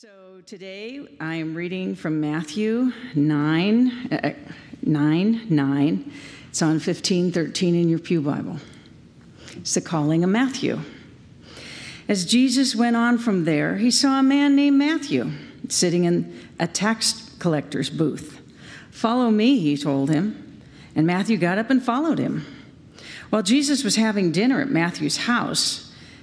So today I am reading from Matthew 9, uh, 9, 9. It's on 15, 13 in your Pew Bible. It's the calling of Matthew. As Jesus went on from there, he saw a man named Matthew sitting in a tax collector's booth. Follow me, he told him. And Matthew got up and followed him. While Jesus was having dinner at Matthew's house,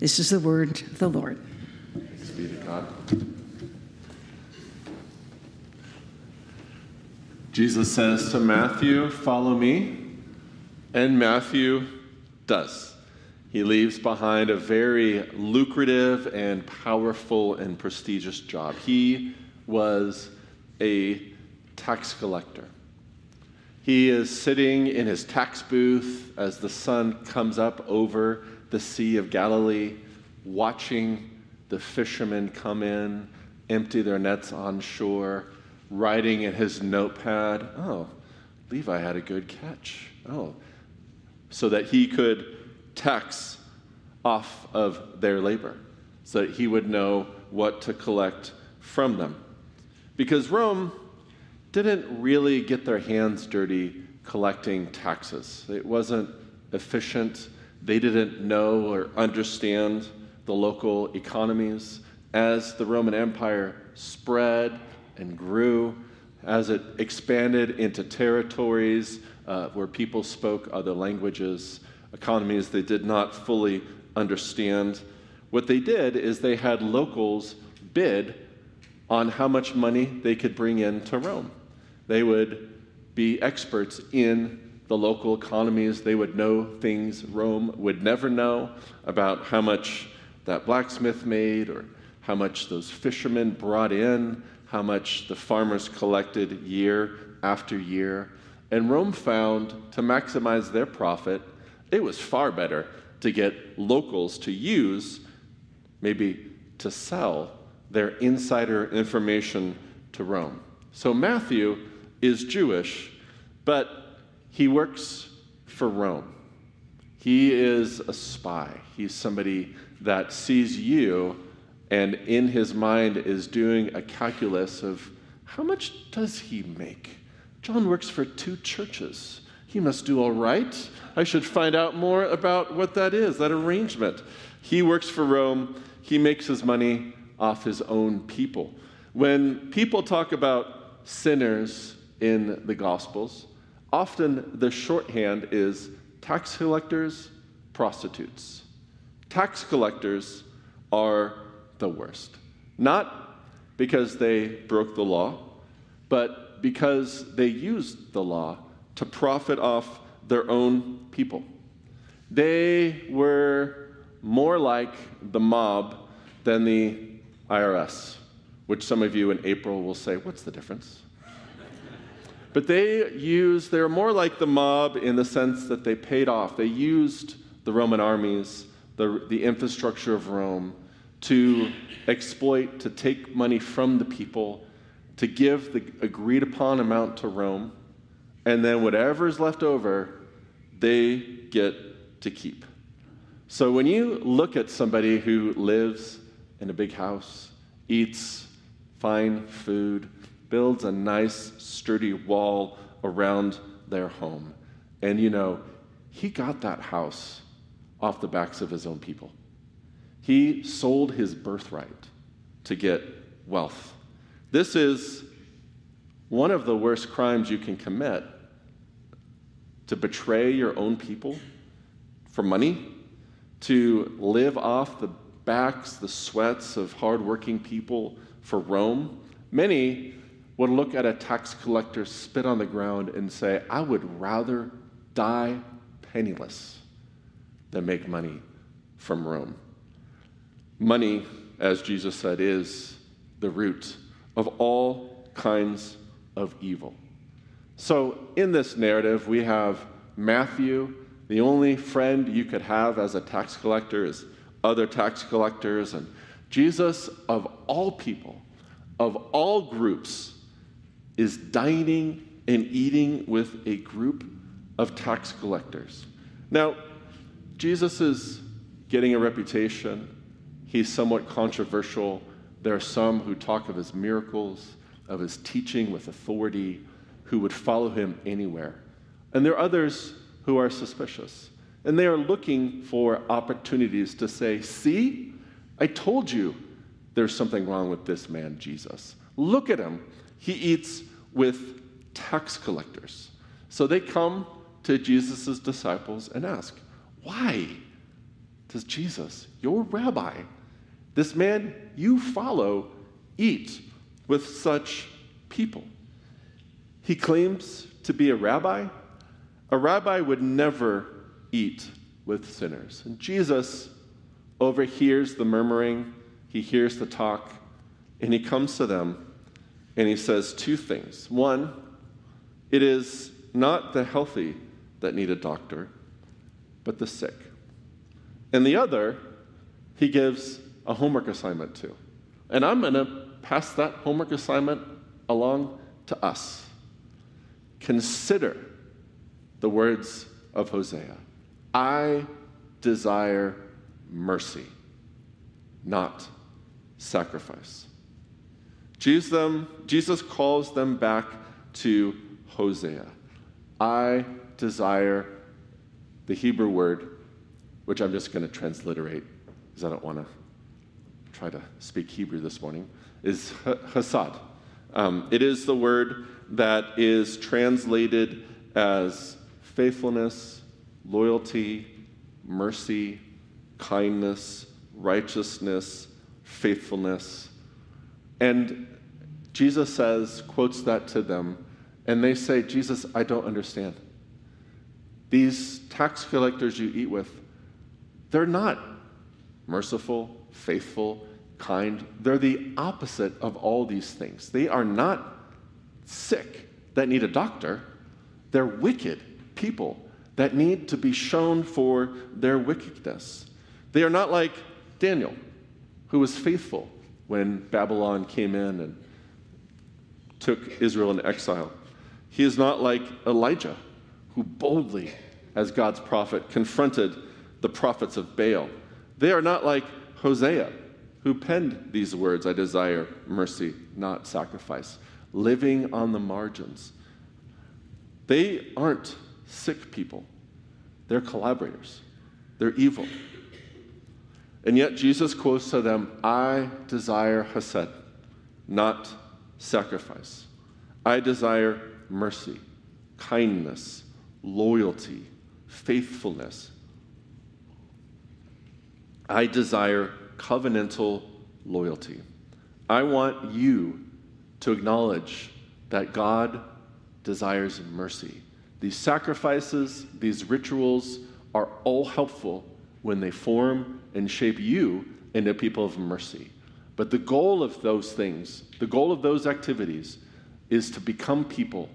This is the word of the Lord. Thanks be to God. Jesus says to Matthew, Follow me. And Matthew does. He leaves behind a very lucrative and powerful and prestigious job. He was a tax collector. He is sitting in his tax booth as the sun comes up over the Sea of Galilee, watching the fishermen come in, empty their nets on shore, writing in his notepad, Oh, Levi had a good catch. Oh, so that he could tax off of their labor, so that he would know what to collect from them. Because Rome didn't really get their hands dirty collecting taxes, it wasn't efficient. They didn't know or understand the local economies. As the Roman Empire spread and grew, as it expanded into territories uh, where people spoke other languages, economies they did not fully understand, what they did is they had locals bid on how much money they could bring in to Rome. They would be experts in the local economies. They would know things Rome would never know about how much that blacksmith made or how much those fishermen brought in, how much the farmers collected year after year. And Rome found to maximize their profit, it was far better to get locals to use, maybe to sell their insider information to Rome. So Matthew is Jewish, but he works for Rome. He is a spy. He's somebody that sees you and in his mind is doing a calculus of how much does he make? Jon works for two churches. He must do all right. I should find out more about what that is, that arrangement. He works for Rome. He makes his money off his own people. When people talk about sinners in the Gospels, Often the shorthand is tax collectors, prostitutes. Tax collectors are the worst. Not because they broke the law, but because they used the law to profit off their own people. They were more like the mob than the IRS, which some of you in April will say, What's the difference? But they used, they're more like the mob in the sense that they paid off. They used the Roman armies, the, the infrastructure of Rome, to exploit, to take money from the people, to give the agreed upon amount to Rome, and then whatever is left over, they get to keep. So when you look at somebody who lives in a big house, eats fine food, builds a nice, sturdy wall around their home. And you know, he got that house off the backs of his own people. He sold his birthright to get wealth. This is one of the worst crimes you can commit to betray your own people for money, to live off the backs, the sweats of hardworking people for Rome. Many would look at a tax collector spit on the ground and say, I would rather die penniless than make money from Rome. Money, as Jesus said, is the root of all kinds of evil. So, in this narrative, we have Matthew, the only friend you could have as a tax collector is other tax collectors, and Jesus, of all people, of all groups, is dining and eating with a group of tax collectors. Now, Jesus is getting a reputation. He's somewhat controversial. There are some who talk of his miracles, of his teaching with authority, who would follow him anywhere. And there are others who are suspicious. And they are looking for opportunities to say, See, I told you there's something wrong with this man, Jesus. Look at him. He eats with tax collectors. So they come to Jesus' disciples and ask, Why does Jesus, your rabbi, this man you follow, eat with such people? He claims to be a rabbi. A rabbi would never eat with sinners. And Jesus overhears the murmuring, he hears the talk, and he comes to them and he says two things. One, it is not the healthy that need a doctor, but the sick. And the other, he gives a homework assignment to. And I'm going to pass that homework assignment along to us. Consider the words of Hosea I desire mercy, not sacrifice. Jesus, them, Jesus calls them back to Hosea. I desire the Hebrew word, which I'm just going to transliterate because I don't want to try to speak Hebrew this morning, is hesed. Um, it is the word that is translated as faithfulness, loyalty, mercy, kindness, righteousness, faithfulness. And Jesus says, quotes that to them, and they say, Jesus, I don't understand. These tax collectors you eat with, they're not merciful, faithful, kind. They're the opposite of all these things. They are not sick that need a doctor, they're wicked people that need to be shown for their wickedness. They are not like Daniel, who was faithful when Babylon came in and took Israel into exile. He is not like Elijah, who boldly, as God's prophet, confronted the prophets of Baal. They are not like Hosea, who penned these words I desire mercy, not sacrifice, living on the margins. They aren't sick people, they're collaborators, they're evil. And yet Jesus quotes to them, I desire Hesed, not sacrifice. I desire mercy, kindness, loyalty, faithfulness. I desire covenantal loyalty. I want you to acknowledge that God desires mercy. These sacrifices, these rituals are all helpful when they form and shape you into people of mercy. But the goal of those things, the goal of those activities, is to become people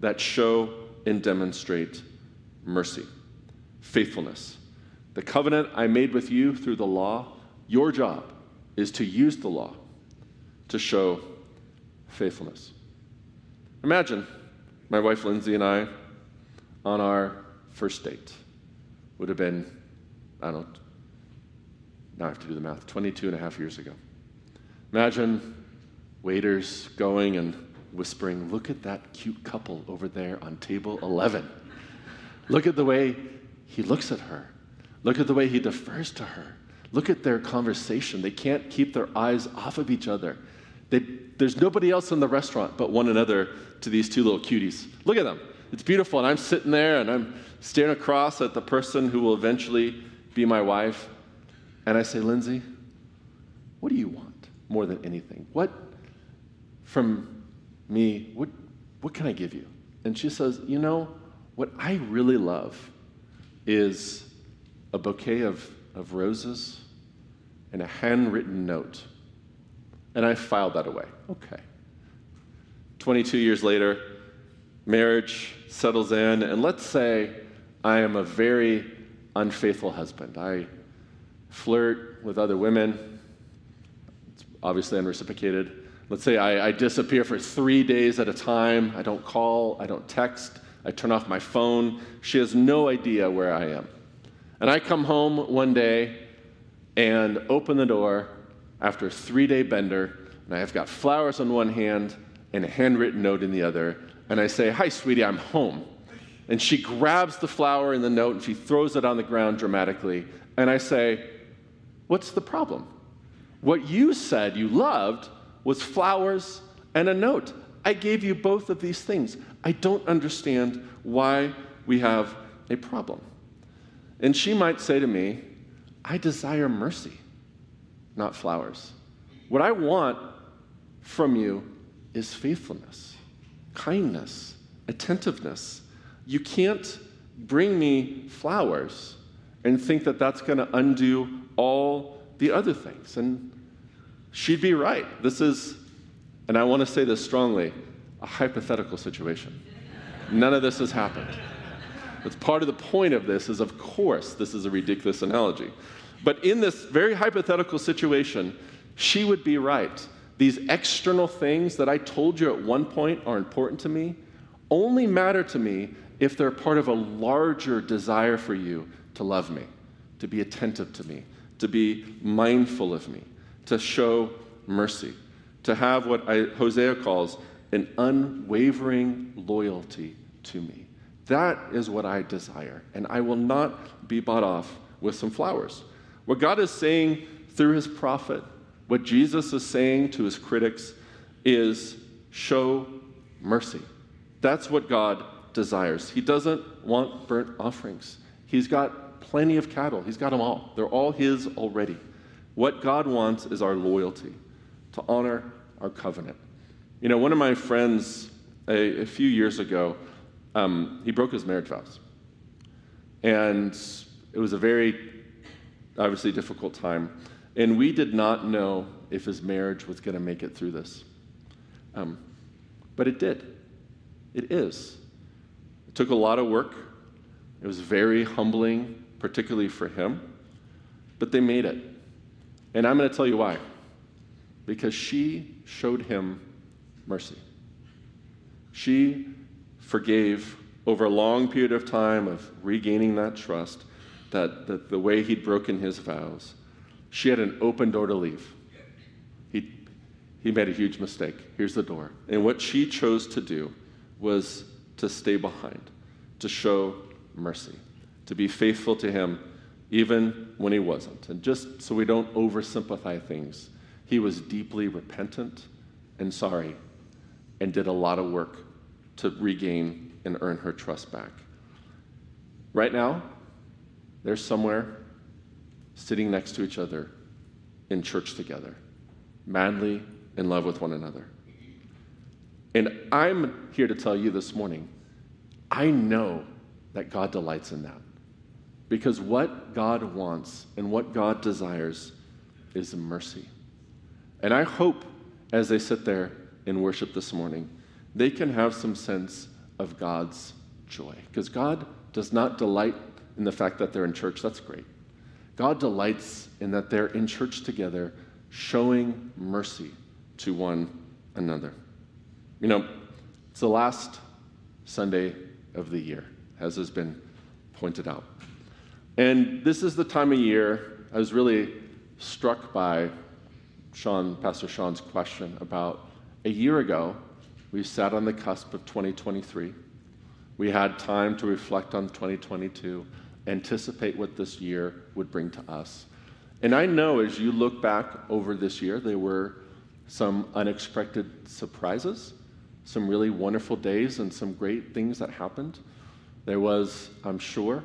that show and demonstrate mercy, faithfulness. The covenant I made with you through the law, your job is to use the law to show faithfulness. Imagine my wife Lindsay and I on our first date would have been, I don't know, now I have to do the math, 22 and a half years ago. Imagine waiters going and whispering, Look at that cute couple over there on table 11. Look at the way he looks at her. Look at the way he defers to her. Look at their conversation. They can't keep their eyes off of each other. They, there's nobody else in the restaurant but one another to these two little cuties. Look at them. It's beautiful. And I'm sitting there and I'm staring across at the person who will eventually be my wife. And I say, Lindsay, what do you want more than anything? What from me, what, what can I give you? And she says, You know, what I really love is a bouquet of, of roses and a handwritten note and I filed that away. Okay. 22 years later, marriage settles in, and let's say I am a very unfaithful husband. I flirt with other women, it's obviously unreciprocated. Let's say I, I, disappear for three days at a time. I don't call, I don't text, I turn off my phone. She has no idea where I am. And I come home one day and open the door after a three day bender, and I've got flowers on one hand and a handwritten note in the other. And I say, Hi, sweetie, I'm home. And she grabs the flower and the note and she throws it on the ground dramatically. And I say, What's the problem? What you said you loved was flowers and a note. I gave you both of these things. I don't understand why we have a problem. And she might say to me, I desire mercy, not flowers. What I want from you is faithfulness, kindness, attentiveness. You can't bring me flowers and think that that's going to undo all the other things. And she'd be right. This is, and I want to say this strongly, a hypothetical situation. None of this has happened. It's part of the point of this is, of course, this is a ridiculous analogy. But in this very hypothetical situation, she would be right. These external things that I told you at one point are important to me only matter to me if they're part of a larger desire for you to love me, to be attentive to me, to be mindful of me, to show mercy, to have what I, Hosea calls an unwavering loyalty to me. That is what I desire, and I will not be bought off with some flowers. What God is saying through his prophet, what Jesus is saying to his critics, is show mercy. That's what God desires. He doesn't want burnt offerings. He's got plenty of cattle, he's got them all. They're all his already. What God wants is our loyalty, to honor our covenant. You know, one of my friends a, a few years ago, um, he broke his marriage vows. And it was a very, obviously, difficult time. And we did not know if his marriage was going to make it through this. Um, but it did. It is. It took a lot of work. It was very humbling, particularly for him. But they made it. And I'm going to tell you why. Because she showed him mercy. She forgave over a long period of time of regaining that trust, that, that the way he'd broken his vows. She had an open door to leave. He, he made a huge mistake. Here's the door. And what she chose to do was to stay behind, to show mercy, to be faithful to him even when he wasn't. And just so we don't oversimplify things, he was deeply repentant and sorry and did a lot of work to regain and earn her trust back. Right now, they're somewhere sitting next to each other in church together, madly in love with one another. And I'm here to tell you this morning I know that God delights in that. Because what God wants and what God desires is mercy. And I hope as they sit there in worship this morning, they can have some sense of God's joy. Because God does not delight in the fact that they're in church, that's great. God delights in that they're in church together, showing mercy to one another. You know, it's the last Sunday of the year, as has been pointed out. And this is the time of year I was really struck by Sean, Pastor Sean's question about a year ago, we sat on the cusp of 2023. We had time to reflect on 2022, anticipate what this year would bring to us. And I know as you look back over this year, there were some unexpected surprises, some really wonderful days, and some great things that happened. There was, I'm sure,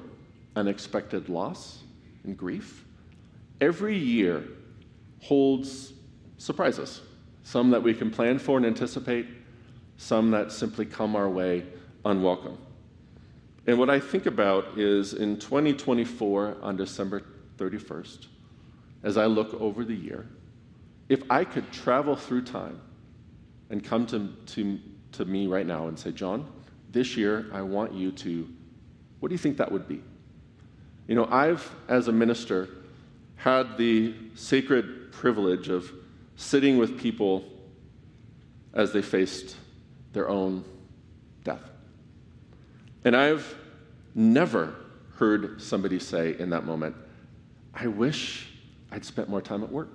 unexpected loss and grief. Every year holds surprises, some that we can plan for and anticipate, some that simply come our way unwelcome. And what I think about is in 2024, on December 31st, as I look over the year, if I could travel through time and come to, to to me right now and say, Jon, this year I want you to, what do you think that would be? You know, I've, as a minister, had the sacred privilege of sitting with people as they faced their own death. And I've never heard somebody say in that moment, I wish I'd spent more time at work.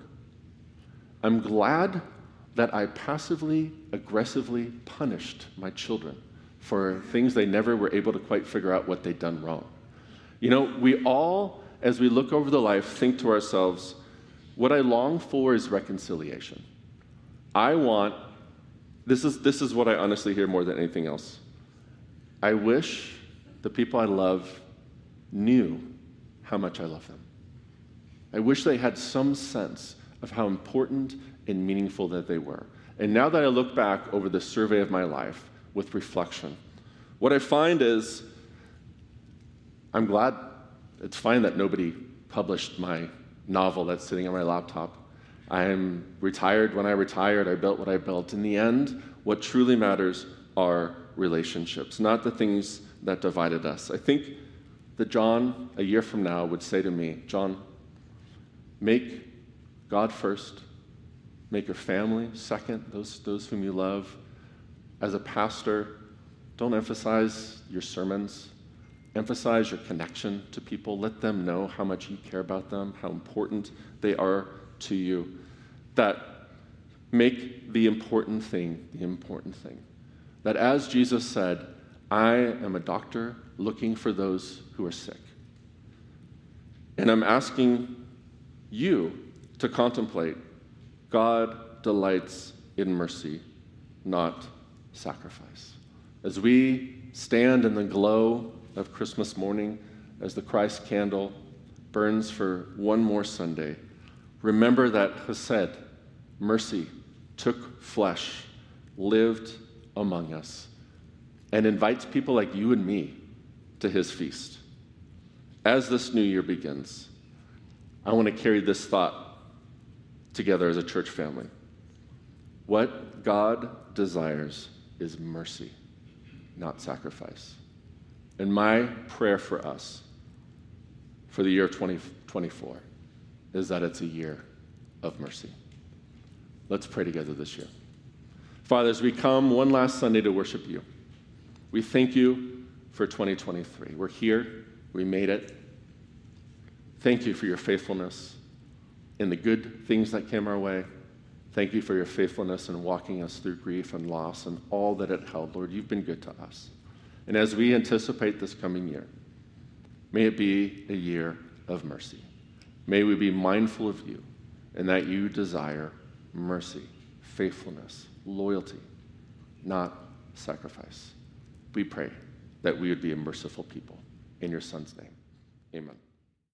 I'm glad that I passively, aggressively punished my children for things they never were able to quite figure out what they'd done wrong. You know, we all, as we look over the life, think to ourselves, what I long for is reconciliation. I want, this is, this is what I honestly hear more than anything else. I wish the people I love knew how much I love them. I wish they had some sense of how important and meaningful that they were. And now that I look back over the survey of my life with reflection, what I find is I'm glad it's fine that nobody published my novel that's sitting on my laptop. I'm retired when I retired. I built what I built. In the end, what truly matters are relationships, not the things that divided us. I think that Jon, a year from now, would say to me, Jon, make God first, make your family second, those, those whom you love. As a pastor, don't emphasize your sermons. Emphasize your connection to people. Let them know how much you care about them, how important they are to you. That make the important thing the important thing. That as Jesus said, I am a doctor looking for those who are sick. And I'm asking you to contemplate God delights in mercy, not sacrifice. As we stand in the glow of Christmas morning, as the Christ candle burns for one more Sunday, remember that Hesed, mercy, took flesh, lived among us, and invites people like you and me to his feast. As this new year begins, I want to carry this thought together as a church family. What God desires is mercy, not sacrifice. And my prayer for us for the year 2024 is that it's a year of mercy. Let's pray together this year. Father, as we come one last Sunday to worship you, we thank you for 2023. We're here, we made it. Thank you for your faithfulness in the good things that came our way. Thank you for your faithfulness in walking us through grief and loss and all that it held. Lord, you've been good to us. And as we anticipate this coming year, may it be a year of mercy. May we be mindful of you and that you desire mercy, faithfulness, loyalty, not sacrifice. We pray that we would be a merciful people. In your Son's name, amen.